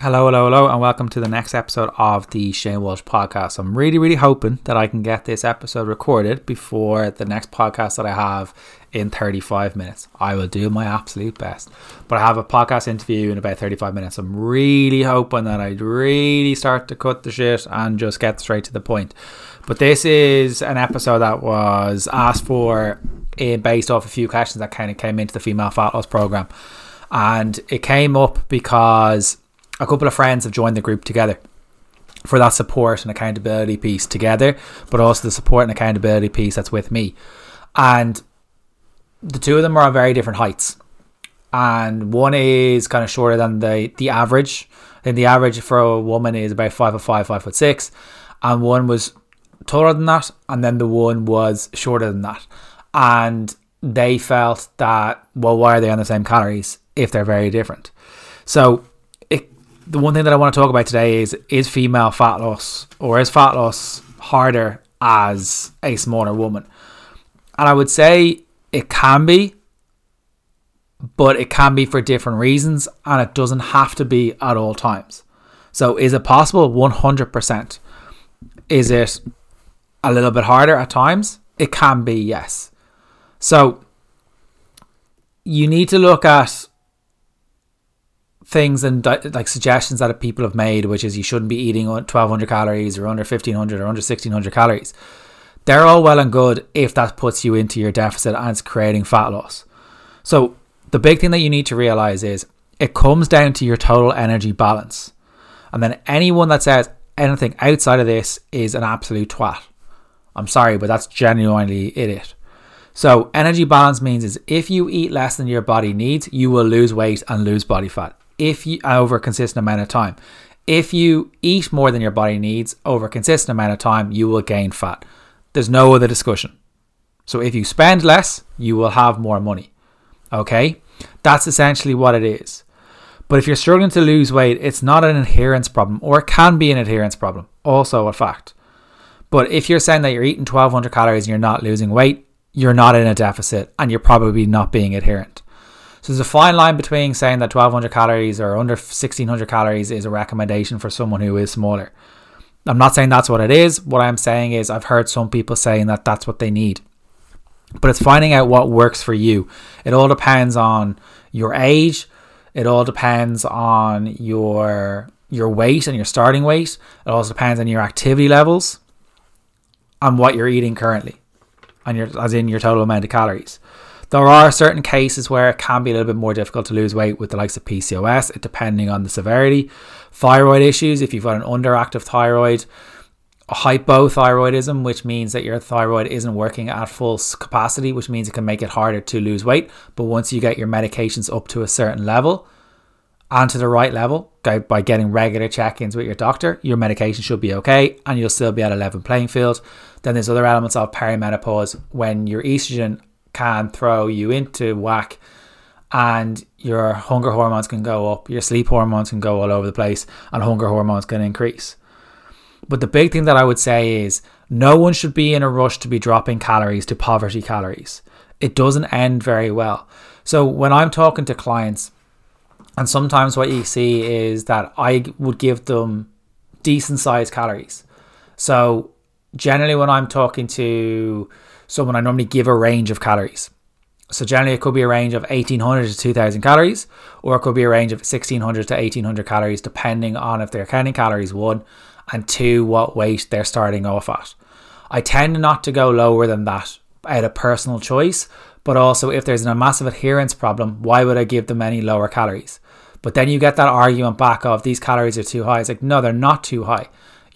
Hello, hello, hello, and welcome to the next episode of the Shane Walsh podcast. I'm really, really hoping that I can get this episode recorded before the next podcast that I have in 35 minutes. I will do my absolute best. But I have a podcast interview in about 35 minutes. I'm really hoping that I really start to cut the shit and just get straight to the point. But this is an episode that was asked for eh, based off a few questions that kind of came into the female fat loss program. And it came up because a couple of friends have joined the group together for that support and accountability piece together, but also the support and accountability piece that's with me. And the two of them are on very different heights. And one is kind of shorter than the, the average. And the average for a woman is about five foot five, five foot six. And one was taller than that. And then the one was shorter than that. And they felt that, well, why are they on the same calories if they're very different? So the one thing that I want to talk about today is is female fat loss or is fat loss harder as a smaller woman? And I would say it can be, but it can be for different reasons and it doesn't have to be at all times. So is it possible? 100%. Is it a little bit harder at times? It can be, yes. So you need to look at things and like suggestions that people have made, which is you shouldn't be eating 1200 calories or under 1500 or under 1600 calories. They're all well and good if that puts you into your deficit and it's creating fat loss. So, the big thing that you need to realize is it comes down to your total energy balance. And then anyone that says anything outside of this is an absolute twat. I'm sorry, but that's genuinely it. So, energy balance means is if you eat less than your body needs, you will lose weight and lose body fat if you uh, over a consistent amount of time. If you eat more than your body needs over a consistent amount of time, you will gain fat. There's no other discussion. So if you spend less, you will have more money. Okay? That's essentially what it is. But if you're struggling to lose weight, it's not an adherence problem, or it can be an adherence problem. Also, a fact. But if you're saying that you're eating 1200 calories and you're not losing weight, you're not in a deficit and you're probably not being adherent. So there's a fine line between saying that 1200 calories or under 1600 calories is a recommendation for someone who is smaller. I'm not saying that's what it is. What I'm saying is I've heard some people saying that that's what they need. But it's finding out what works for you. It all depends on your age. It all depends on your your weight and your starting weight. It also depends on your activity levels and what you're eating currently, and your as in your total amount of calories. There are certain cases where it can be a little bit more difficult to lose weight with the likes of PCOS, depending on the severity. Thyroid issues, if you've got an underactive thyroid, hypothyroidism, which means that your thyroid isn't working at full capacity, which means it can make it harder to lose weight. But once you get your medications up to a certain level and to the right level by getting regular check ins with your doctor, your medication should be okay and you'll still be at a level playing field. Then there's other elements of perimenopause when your estrogen can throw you into whack and your hunger hormones can go up, your sleep hormones can go all over the place, and hunger hormones can increase. But the big thing that I would say is no one should be in a rush to be dropping calories to poverty calories. It doesn't end very well. So when I'm talking to clients, and sometimes what you see is that I would give them decent sized calories. So generally, when I'm talking to someone, I normally give a range of calories. So generally, it could be a range of 1800 to 2000 calories, or it could be a range of 1600 to 1800 calories, depending on if they're counting calories, one, and two, what weight they're starting off at. I tend not to go lower than that out of personal choice, but also if there's a massive adherence problem, why would I give them any lower calories? But then you get that argument back of these calories are too high. It's like, no, they're not too high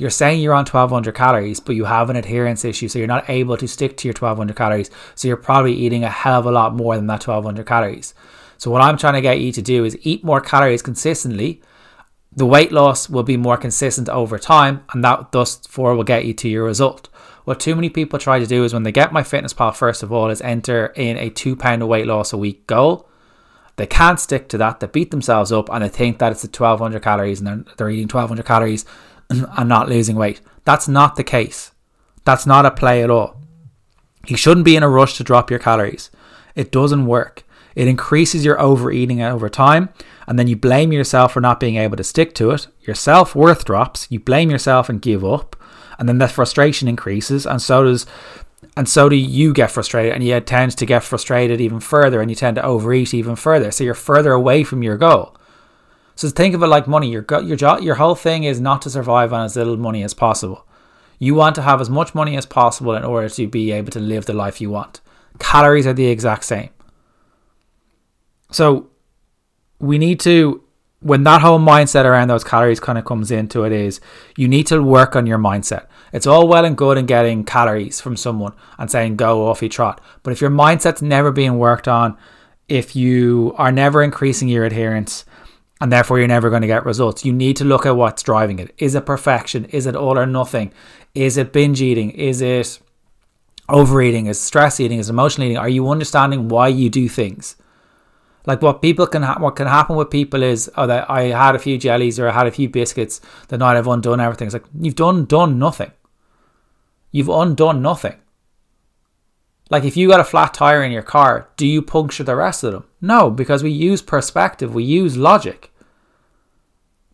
you're saying you're on 1200 calories, but you have an adherence issue, so you're not able to stick to your 1200 calories. So you're probably eating a hell of a lot more than that 1200 calories. So what I'm trying to get you to do is eat more calories consistently. The weight loss will be more consistent over time, and that thus for will get you to your result. What too many people try to do is when they get MyFitnessPal, first of all, is enter in a two pound weight loss a week goal. They can't stick to that. They beat themselves up and they think that it's the 1200 calories and they're, they're eating 1200 calories and not losing weight. That's not the case. That's not a play at all. You shouldn't be in a rush to drop your calories. It doesn't work. It increases your overeating over time, and then you blame yourself for not being able to stick to it. Your self worth drops, you blame yourself and give up, and then the frustration increases, and so does and so do you get frustrated and you tend to get frustrated even further and you tend to overeat even further so you're further away from your goal so think of it like money your your job your whole thing is not to survive on as little money as possible you want to have as much money as possible in order to be able to live the life you want calories are the exact same so we need to when that whole mindset around those calories kind of comes into it is you need to work on your mindset. It's all well and good in getting calories from someone and saying go off you trot. But if your mindset's never being worked on, if you are never increasing your adherence and therefore you're never going to get results, you need to look at what's driving it. Is it perfection? Is it all or nothing? Is it binge eating? Is it overeating? Is stress eating? Is emotional eating? Are you understanding why you do things? Like what people can ha- what can happen with people is oh that I had a few jellies or I had a few biscuits the night I've undone everything. It's like you've done done nothing. You've undone nothing. Like if you got a flat tire in your car, do you puncture the rest of them? No, because we use perspective, we use logic.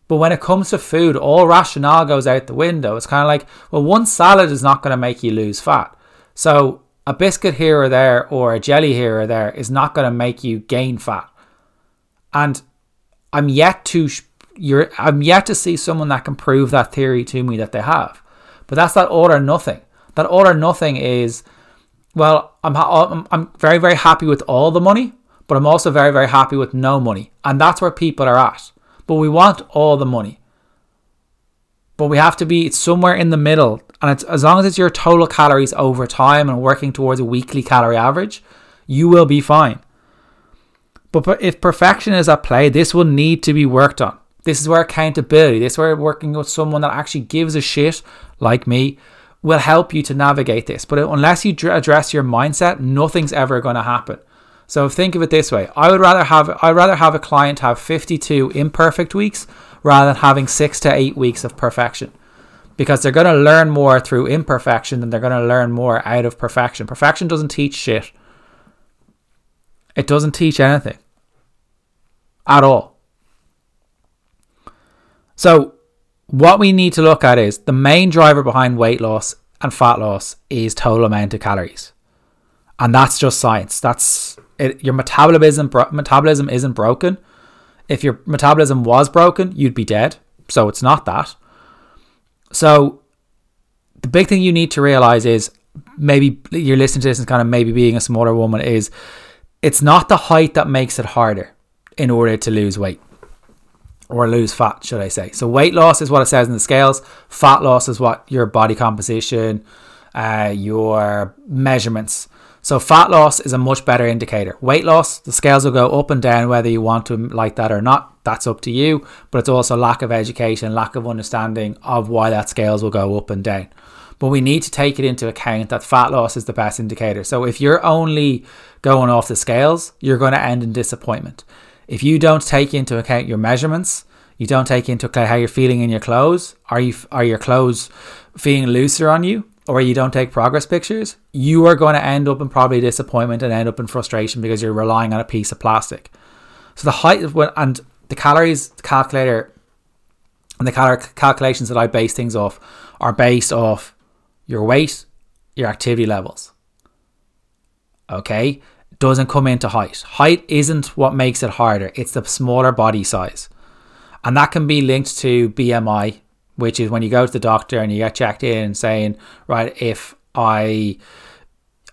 But when it comes to food, all rationale goes out the window. It's kind of like, well, one salad is not going to make you lose fat. So a biscuit here or there or a jelly here or there is not going to make you gain fat. And I'm yet to you're I'm yet to see someone that can prove that theory to me that they have. But that's that all or nothing. That all or nothing is well, I'm I'm, I'm very very happy with all the money, but I'm also very very happy with no money. And that's where people are at. But we want all the money. But we have to be somewhere in the middle and it's as long as it's your total calories over time and working towards a weekly calorie average, you will be fine. But if perfection is at play, this will need to be worked on. This is where accountability, this is where working with someone that actually gives a shit, like me, will help you to navigate this. But unless you address your mindset, nothing's ever going to happen. So think of it this way: I would rather have I'd rather have a client have 52 imperfect weeks rather than having six to eight weeks of perfection because they're going to learn more through imperfection than they're going to learn more out of perfection. Perfection doesn't teach shit. It doesn't teach anything at all. So, what we need to look at is the main driver behind weight loss and fat loss is total amount of calories. And that's just science. That's it, your metabolism metabolism isn't broken. If your metabolism was broken, you'd be dead. So it's not that. So the big thing you need to realize is maybe you're listening to this and kind of maybe being a smaller woman is it's not the height that makes it harder in order to lose weight or lose fat, should I say. So weight loss is what it says in the scales. Fat loss is what your body composition, uh, your measurements. So fat loss is a much better indicator. Weight loss, the scales will go up and down whether you want to like that or not that's up to you. But it's also lack of education, lack of understanding of why that scales will go up and down. But we need to take it into account that fat loss is the best indicator. So if you're only going off the scales, you're going to end in disappointment. If you don't take into account your measurements, you don't take into account how you're feeling in your clothes. Are you are your clothes feeling looser on you? Or you don't take progress pictures, you are going to end up in probably disappointment and end up in frustration because you're relying on a piece of plastic. So the height of when and the calories calculator and the cal- calculations that I base things off are based off your weight, your activity levels. Okay? Doesn't come into height. Height isn't what makes it harder, it's the smaller body size. And that can be linked to BMI, which is when you go to the doctor and you get checked in saying, right, if I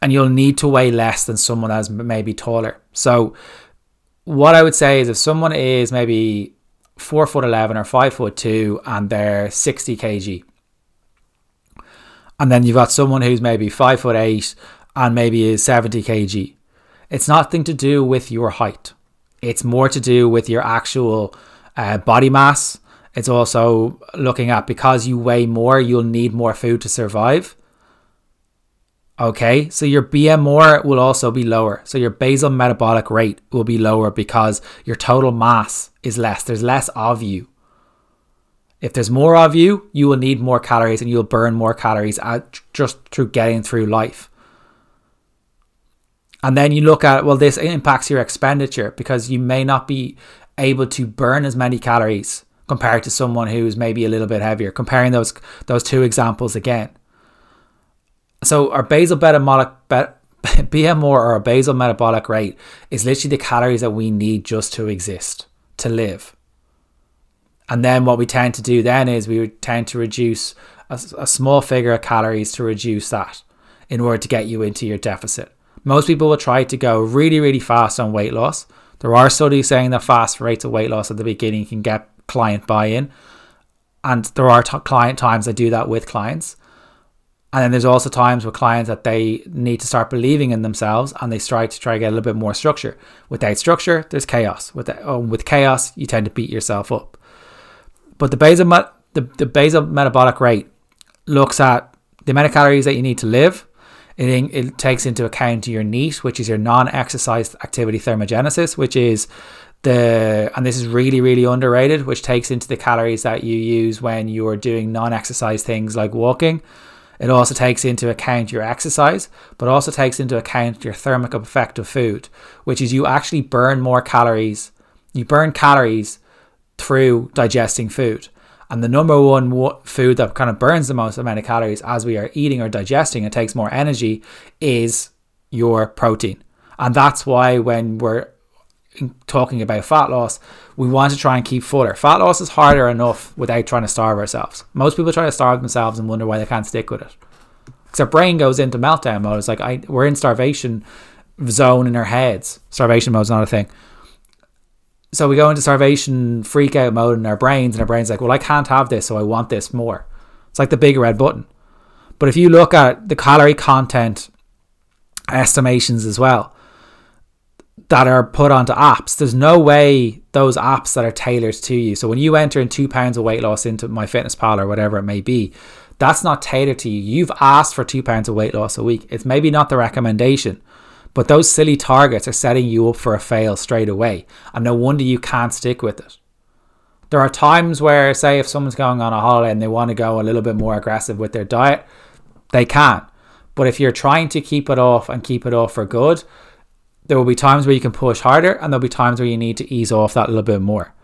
and you'll need to weigh less than someone that's maybe taller. So what I would say is if someone is maybe four foot eleven or five foot two and they're sixty kg, and then you've got someone who's maybe five foot eight and maybe is seventy kg, it's nothing to do with your height. It's more to do with your actual uh, body mass. It's also looking at because you weigh more, you'll need more food to survive. Okay, so your BMR will also be lower. So your basal metabolic rate will be lower because your total mass is less. There's less of you. If there's more of you, you will need more calories and you'll burn more calories just through getting through life. And then you look at, well, this impacts your expenditure because you may not be able to burn as many calories compared to someone who's maybe a little bit heavier. Comparing those those two examples again. So our basal metabolic BMR or a basal metabolic rate is literally the calories that we need just to exist, to live. And then what we tend to do then is we tend to reduce a, a small figure of calories to reduce that in order to get you into your deficit. Most people will try to go really, really fast on weight loss. There are studies saying that fast rates of weight loss at the beginning can get client buy in. And there are t- client times I do that with clients. And then there's also times with clients that they need to start believing in themselves and they try to try to get a little bit more structure. Without structure, there's chaos. With um, with chaos, you tend to beat yourself up. But the basal the, the basal metabolic rate looks at the amount of calories that you need to live. It, it takes into account your NEAT, which is your non-exercise activity thermogenesis, which is the and this is really really underrated, which takes into the calories that you use when you are doing non-exercise things like walking. It also takes into account your exercise, but also takes into account your thermic effect of food, which is you actually burn more calories. You burn calories through digesting food. And the number one food that kind of burns the most amount of calories as we are eating or digesting and takes more energy is your protein. And that's why when we're talking about fat loss, we want to try and keep fuller. Fat loss is harder enough without trying to starve ourselves. Most people try to starve themselves and wonder why they can't stick with it. Because our brain goes into meltdown mode. It's like I, we're in starvation zone in our heads. Starvation mode is not a thing. So we go into starvation freak out mode in our brains, and our brain's like, well, I can't have this, so I want this more. It's like the big red button. But if you look at the calorie content estimations as well, that are put onto apps. There's no way those apps that are tailored to you. So when you enter in two pounds of weight loss into MyFitnessPal or whatever it may be, that's not tailored to you. You've asked for two pounds of weight loss a week. It's maybe not the recommendation, but those silly targets are setting you up for a fail straight away. And no wonder you can't stick with it. There are times where, say, if someone's going on a holiday and they want to go a little bit more aggressive with their diet, they can. But if you're trying to keep it off and keep it off for good, there will be times where you can push harder and there'll be times where you need to ease off that a little bit more.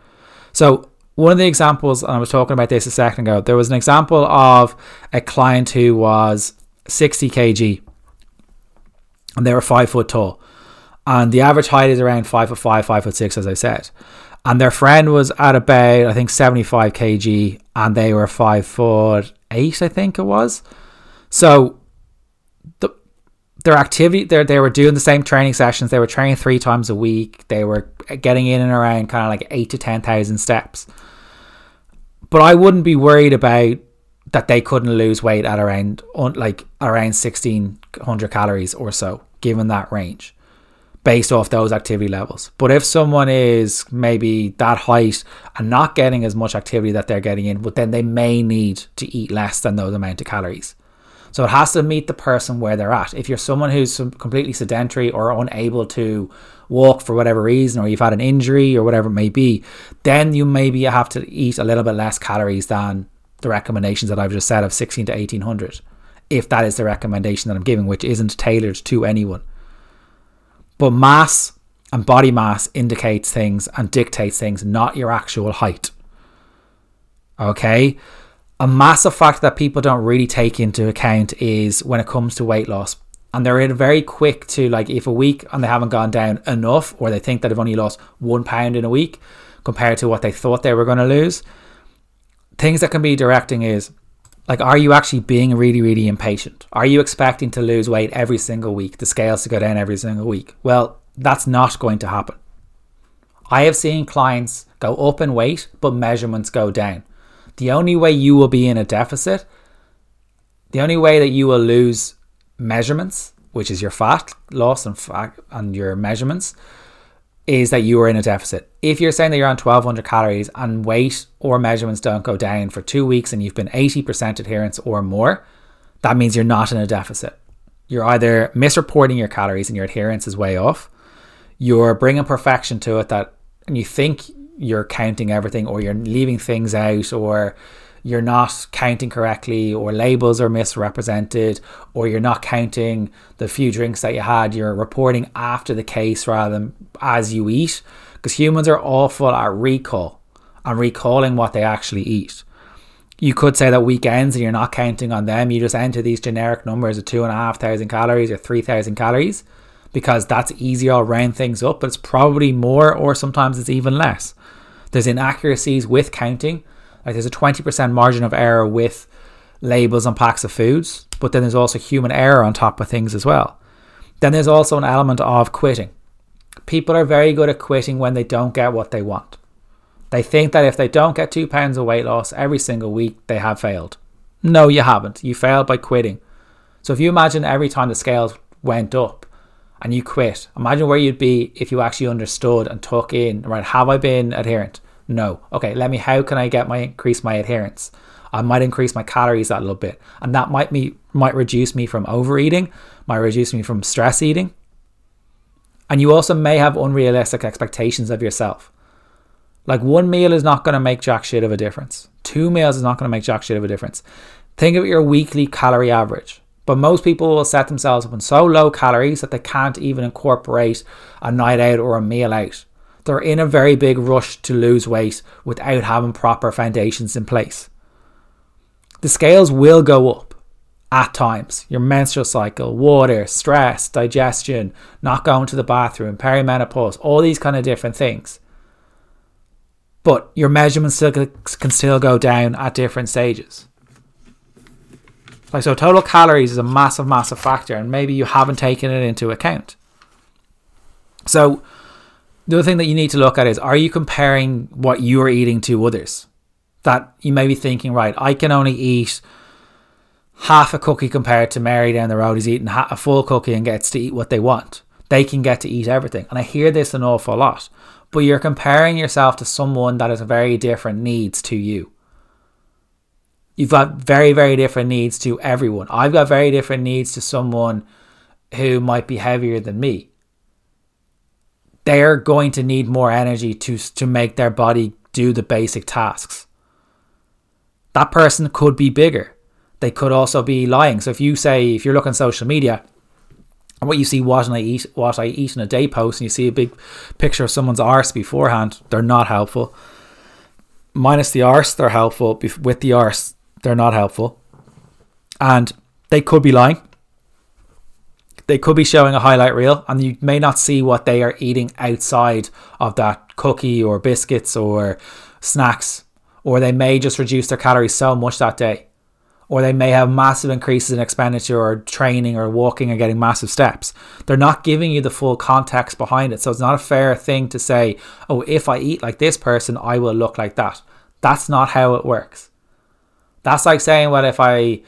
So one of the examples, and I was talking about this a second ago, there was an example of a client who was 60 kg and they were five foot tall. And the average height is around five foot five, five foot six, as I said. And their friend was at about, I think, 75 kg and they were five foot eight, I think it was. So their activity they they were doing the same training sessions. They were training three times a week. They were getting in and around kind of like 8 to 10,000 steps. But I wouldn't be worried about that they couldn't lose weight at around like around 1600 calories or so given that range based off those activity levels. But if someone is maybe that height and not getting as much activity that they're getting in but then they may need to eat less than those amount of calories so it has to meet the person where they're at. If you're someone who's completely sedentary or unable to walk for whatever reason, or you've had an injury or whatever it may be, then you maybe have to eat a little bit less calories than the recommendations that I've just said of 16 to 1800. If that is the recommendation that I'm giving, which isn't tailored to anyone. But mass and body mass indicates things and dictates things, not your actual height. Okay? A massive factor that people don't really take into account is when it comes to weight loss. And they're very quick to like if a week and they haven't gone down enough, or they think that they've only lost one pound in a week compared to what they thought they were going to lose. Things that can be directing is like, are you actually being really, really impatient? Are you expecting to lose weight every single week, the scales to go down every single week? Well, that's not going to happen. I have seen clients go up in weight, but measurements go down the only way you will be in a deficit, the only way that you will lose measurements, which is your fat loss and fat and your measurements, is that you are in a deficit. If you're saying that you're on 1200 calories and weight or measurements don't go down for two weeks and you've been 80% adherence or more, that means you're not in a deficit. You're either misreporting your calories and your adherence is way off, you're bringing perfection to it that, and you think you're counting everything or you're leaving things out or you're not counting correctly or labels are misrepresented or you're not counting the few drinks that you had you're reporting after the case rather than as you eat. Because humans are awful at recall and recalling what they actually eat. You could say that weekends and you're not counting on them. You just enter these generic numbers of two and a half thousand calories or three thousand calories because that's easier to round things up but it's probably more or sometimes it's even less there's inaccuracies with counting like there's a 20% margin of error with labels on packs of foods, but then there's also human error on top of things as well. Then there's also an element of quitting. People are very good at quitting when they don't get what they want. They think that if they don't get two pounds of weight loss every single week, they have failed. No, you haven't. You failed by quitting. So if you imagine every time the scales went up and you quit, imagine where you'd be if you actually understood and took in, right, have I been adherent? No. Okay, let me how can I get my increase my adherence? I might increase my calories that little bit. And that might me might reduce me from overeating, might reduce me from stress eating. And you also may have unrealistic expectations of yourself. Like one meal is not going to make jack shit of a difference. Two meals is not going to make jack shit of a difference. Think of your weekly calorie average. But most people will set themselves up on so low calories that they can't even incorporate a night out or a meal out they're in a very big rush to lose weight without having proper foundations in place. The scales will go up at times. Your menstrual cycle, water, stress, digestion, not going to the bathroom, perimenopause, all these kind of different things. But your measurements still can still go down at different stages. Like so total calories is a massive massive factor and maybe you haven't taken it into account. So the other thing that you need to look at is are you comparing what you're eating to others? That you may be thinking, right, I can only eat half a cookie compared to Mary down the road who's eating a full cookie and gets to eat what they want. They can get to eat everything. And I hear this an awful lot. But you're comparing yourself to someone that has very different needs to you. You've got very, very different needs to everyone. I've got very different needs to someone who might be heavier than me they're going to need more energy to to make their body do the basic tasks. That person could be bigger. They could also be lying. So if you say if you're looking social media and what you see what I eat what I eat in a day post and you see a big picture of someone's arse beforehand, they're not helpful. Minus the arse, they're helpful. With the arse, they're not helpful. And they could be lying. They could be showing a highlight reel and you may not see what they are eating outside of that cookie or biscuits or snacks or they may just reduce their calories so much that day or they may have massive increases in expenditure or training or walking or getting massive steps. They're not giving you the full context behind it. So it's not a fair thing to say oh if i eat like this person i will look like that. That's not how it works that's like saying well if i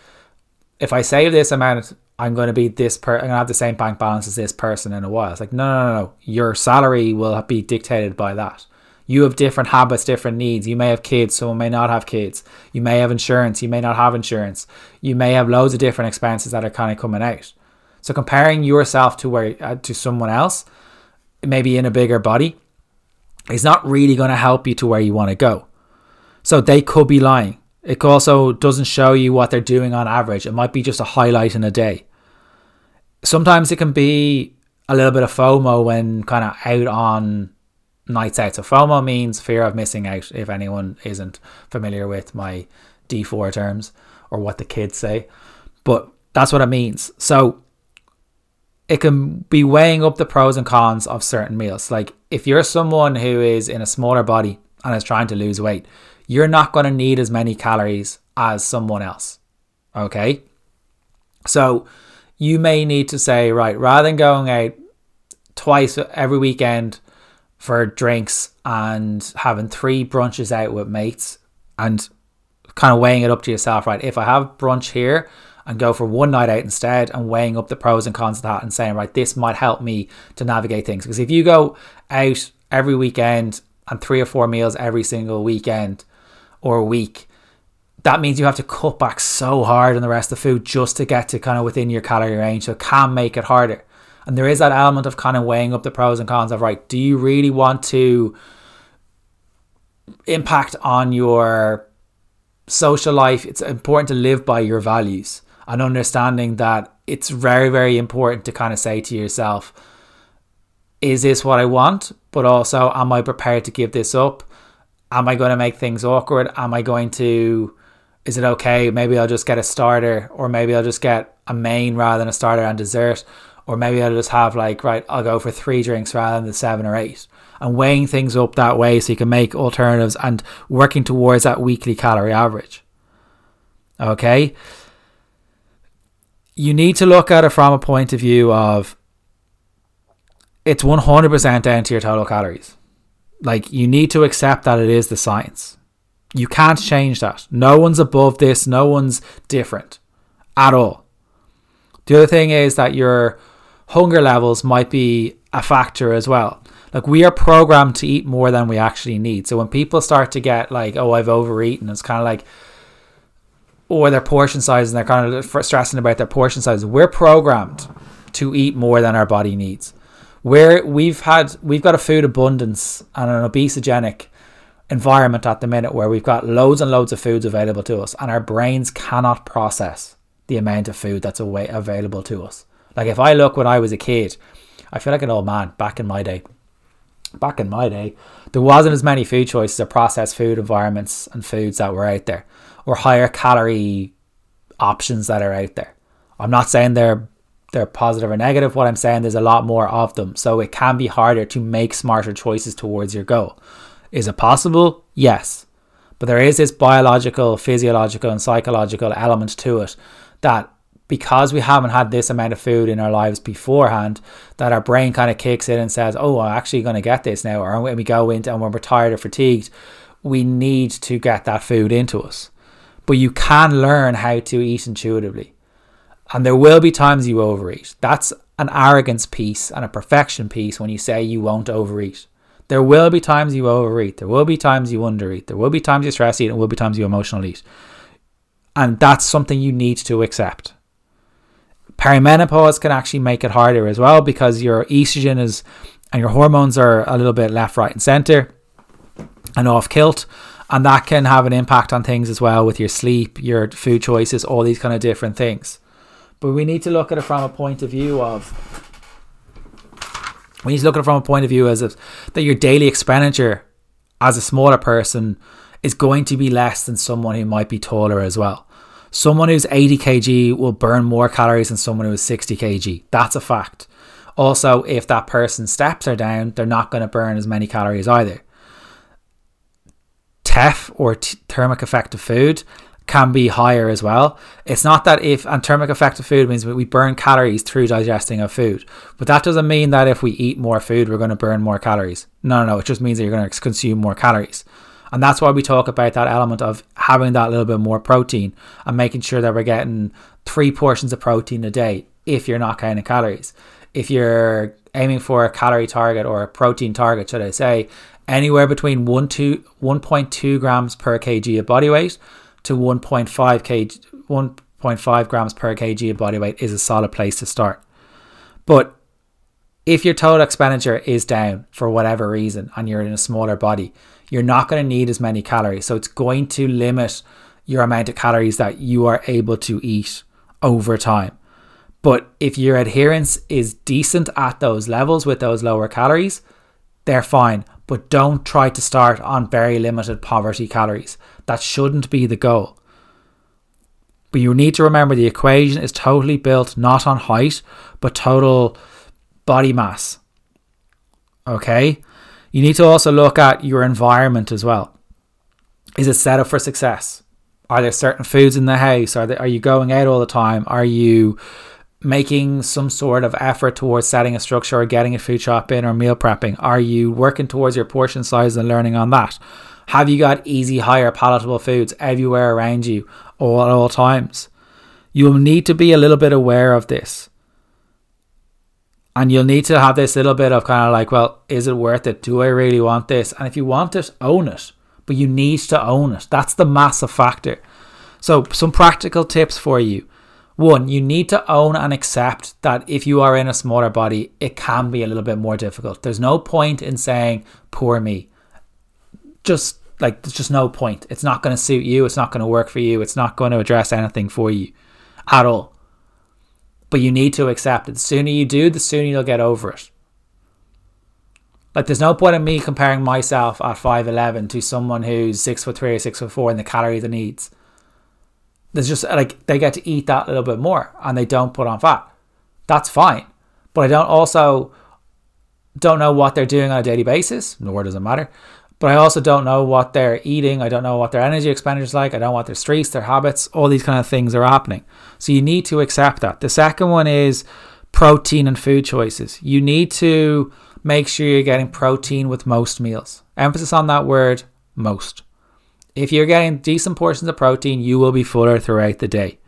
if i save this amount I'm going to be this per. I'm going to have the same bank balance as this person in a while. It's like no, no, no, no. Your salary will be dictated by that. You have different habits, different needs. You may have kids, someone may not have kids. You may have insurance, you may not have insurance. You may have loads of different expenses that are kind of coming out. So comparing yourself to where uh, to someone else, maybe in a bigger body, is not really going to help you to where you want to go. So they could be lying. It also doesn't show you what they're doing on average. It might be just a highlight in a day. Sometimes it can be a little bit of FOMO when kind of out on nights out. So FOMO means fear of missing out. If anyone isn't familiar with my D4 terms or what the kids say, but that's what it means. So it can be weighing up the pros and cons of certain meals. Like if you're someone who is in a smaller body and is trying to lose weight, you're not going to need as many calories as someone else. Okay. So you may need to say, right, rather than going out twice every weekend for drinks and having three brunches out with mates and kind of weighing it up to yourself, right? If I have brunch here and go for one night out instead and weighing up the pros and cons of that and saying, right, this might help me to navigate things. Because if you go out every weekend and three or four meals every single weekend, or a week, that means you have to cut back so hard on the rest of the food just to get to kind of within your calorie range. So it can make it harder. And there is that element of kind of weighing up the pros and cons of right, do you really want to impact on your social life, it's important to live by your values and understanding that it's very, very important to kind of say to yourself, is this what I want? But also, am I prepared to give this up? Am I going to make things awkward? Am I going to, is it okay? Maybe I'll just get a starter, or maybe I'll just get a main rather than a starter and dessert, or maybe I'll just have like, right, I'll go for three drinks rather than the seven or eight. And weighing things up that way so you can make alternatives and working towards that weekly calorie average. Okay? You need to look at it from a point of view of it's 100% down to your total calories. Like, you need to accept that it is the science. You can't change that. No one's above this, no one's different at all. The other thing is that your hunger levels might be a factor as well. Like, we are programmed to eat more than we actually need. So, when people start to get like, oh, I've overeaten, it's kind of like, or their portion size and they're kind of stressing about their portion size. We're programmed to eat more than our body needs where we've had we've got a food abundance and an obesogenic environment at the minute where we've got loads and loads of foods available to us and our brains cannot process the amount of food that's away, available to us. Like if I look when I was a kid, I feel like an old man back in my day. Back in my day, there wasn't as many food choices or processed food environments and foods that were out there or higher calorie options that are out there. I'm not saying they're they're positive or negative. What I'm saying, there's a lot more of them. So it can be harder to make smarter choices towards your goal. Is it possible? Yes. But there is this biological, physiological, and psychological element to it that because we haven't had this amount of food in our lives beforehand, that our brain kind of kicks in and says, Oh, I'm actually going to get this now. Or when we go into and when we're tired or fatigued, we need to get that food into us. But you can learn how to eat intuitively. And there will be times you overeat. That's an arrogance piece and a perfection piece when you say you won't overeat. There will be times you overeat. There will be times you undereat. There will be times you stress eat. And there will be times you emotional eat. And that's something you need to accept. Perimenopause can actually make it harder as well because your estrogen is and your hormones are a little bit left, right, and center and off kilt. And that can have an impact on things as well with your sleep, your food choices, all these kind of different things. But we need to look at it from a point of view of we need to look at it from a point of view as if that your daily expenditure as a smaller person is going to be less than someone who might be taller as well. Someone who's 80 kg will burn more calories than someone who's 60 kg. That's a fact. Also, if that person's steps are down, they're not going to burn as many calories either. TEF or t- thermic effective food can be higher as well. It's not that if and thermic of food means we burn calories through digesting of food, but that doesn't mean that if we eat more food we're going to burn more calories. No, no, no. It just means that you're going to consume more calories, and that's why we talk about that element of having that little bit more protein and making sure that we're getting three portions of protein a day. If you're not counting calories, if you're aiming for a calorie target or a protein target, should I say, anywhere between one to 1.2 grams per kg of body weight to 1.5 kg, 1.5 grams per kg of body weight is a solid place to start. But if your total expenditure is down for whatever reason and you're in a smaller body, you're not going to need as many calories. So it's going to limit your amount of calories that you are able to eat over time. But if your adherence is decent at those levels with those lower calories, they're fine. But don't try to start on very limited poverty calories. That shouldn't be the goal. But you need to remember the equation is totally built not on height, but total body mass. Okay? You need to also look at your environment as well. Is it set up for success? Are there certain foods in the house? Are, are you going out all the time? Are you making some sort of effort towards setting a structure or getting a food shop in or meal prepping? Are you working towards your portion size and learning on that? Have you got easy, higher, palatable foods everywhere around you all at all times? You'll need to be a little bit aware of this. And you'll need to have this little bit of kind of like, well, is it worth it? Do I really want this? And if you want it, own it. But you need to own it. That's the massive factor. So, some practical tips for you. One, you need to own and accept that if you are in a smaller body, it can be a little bit more difficult. There's no point in saying, poor me just like there's just no point. It's not going to suit you. It's not going to work for you. It's not going to address anything for you at all. But you need to accept it. The sooner you do, the sooner you'll get over it. Like there's no point in me comparing myself at five eleven to someone who's six foot three or six foot four and the calories it needs. There's just like they get to eat that a little bit more and they don't put on fat. That's fine. But I don't also don't know what they're doing on a daily basis, nor does it matter. But I also don't know what they're eating. I don't know what their energy expenditure is like. I don't know what their streaks, their habits, all these kind of things are happening. So you need to accept that. The second one is protein and food choices. You need to make sure you're getting protein with most meals. Emphasis on that word, most. If you're getting decent portions of protein, you will be fuller throughout the day.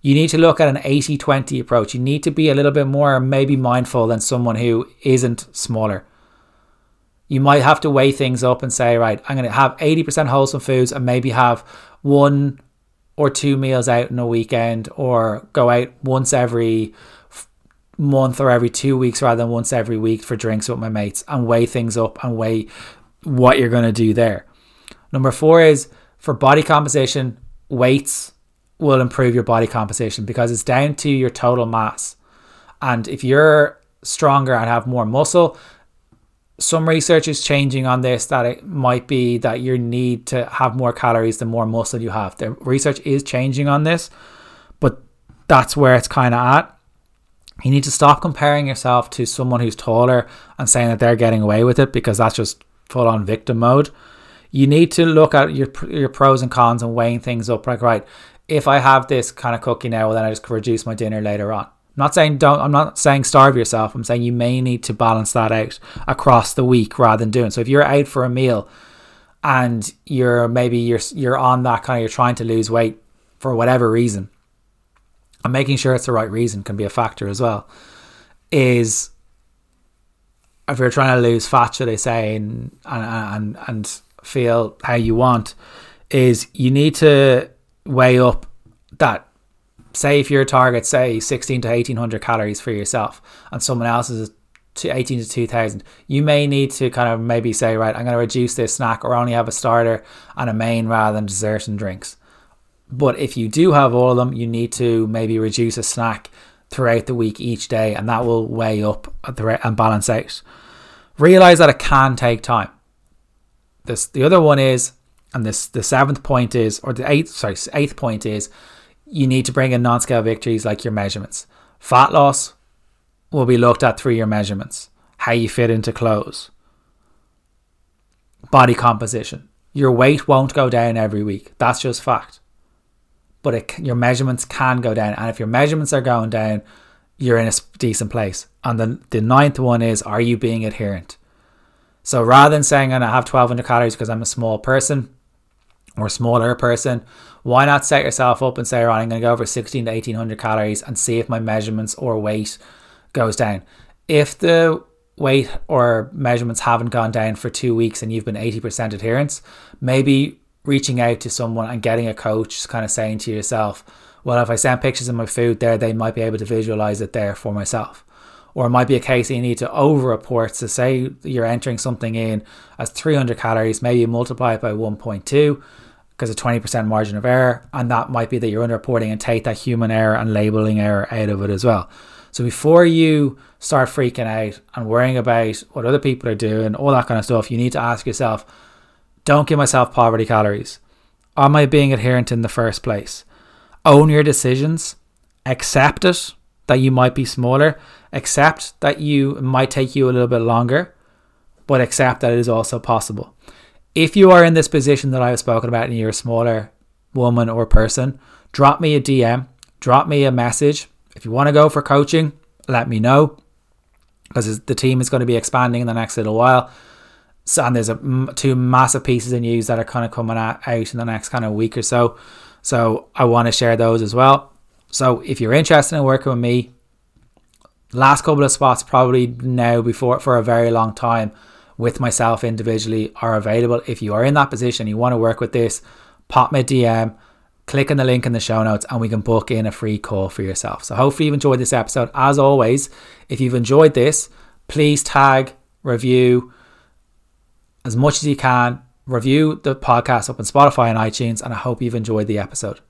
You need to look at an 80 20 approach. You need to be a little bit more, maybe mindful than someone who isn't smaller you might have to weigh things up and say, right, I'm going to have 80% wholesome foods and maybe have one or two meals out in a weekend or go out once every month or every two weeks rather than once every week for drinks with my mates and weigh things up and weigh what you're going to do there. Number four is for body composition, weights will improve your body composition because it's down to your total mass. And if you're stronger and have more muscle, some research is changing on this that it might be that you need to have more calories the more muscle you have. The research is changing on this, but that's where it's kind of at. You need to stop comparing yourself to someone who's taller and saying that they're getting away with it because that's just full on victim mode. You need to look at your your pros and cons and weighing things up. Like, right, if I have this kind of cookie now, well, then I just reduce my dinner later on not saying don't I'm not saying starve yourself. I'm saying you may need to balance that out across the week rather than doing. So if you're out for a meal and you're maybe you're you're on that kind of you're trying to lose weight for whatever reason, and making sure it's the right reason can be a factor as well. Is if you're trying to lose fat, should I say, and and and feel how you want, is you need to weigh up that say if your target say 16 to 1800 calories for yourself and someone else is to 18 to 2000 you may need to kind of maybe say right i'm going to reduce this snack or only have a starter and a main rather than dessert and drinks. But if you do have all of them you need to maybe reduce a snack throughout the week each day and that will weigh up and balance out. Realize that it can take time this the other one is and this the seventh point is or the eighth sorry eighth point is you need to bring in non scale victories like your measurements. Fat loss will be looked at through your measurements, how you fit into clothes, body composition. Your weight won't go down every week. That's just fact. But it, your measurements can go down. And if your measurements are going down, you're in a decent place. And then the ninth one is are you being adherent? So rather than saying I'm going to have 1200 calories because I'm a small person or smaller person, why not set yourself up and say, right, I'm going to go over 16 to 1800 calories and see if my measurements or weight goes down. If the weight or measurements haven't gone down for two weeks and you've been 80% adherence, maybe reaching out to someone and getting a coach, kind of saying to yourself, well, if I send pictures of my food there, they might be able to visualize it there for myself. Or it might be a case you need to over report. So, say you're entering something in as 300 calories, maybe you multiply it by 1.2 because of 20% margin of error. And that might be that you're underreporting and take that human error and labeling error out of it as well. So before you start freaking out and worrying about what other people are doing, all that kind of stuff, you need to ask yourself, don't give myself poverty calories. Am I being adherent in the first place? Own your decisions. Accept it that you might be smaller. Accept that you might take you a little bit longer, but accept that it is also possible if you are in this position that I've spoken about and you're a smaller woman or person, drop me a DM, drop me a message. If you want to go for coaching, let me know because the team is going to be expanding in the next little while. So, and there's a, two massive pieces of news that are kind of coming out in the next kind of week or so. So I want to share those as well. So if you're interested in working with me, last couple of spots probably now before for a very long time with myself individually are available. If you are in that position, you want to work with this, pop me a DM, click on the link in the show notes, and we can book in a free call for yourself. So hopefully you've enjoyed this episode. As always, if you've enjoyed this, please tag, review as much as you can. review the podcast up on Spotify and iTunes, and I hope you've enjoyed the episode.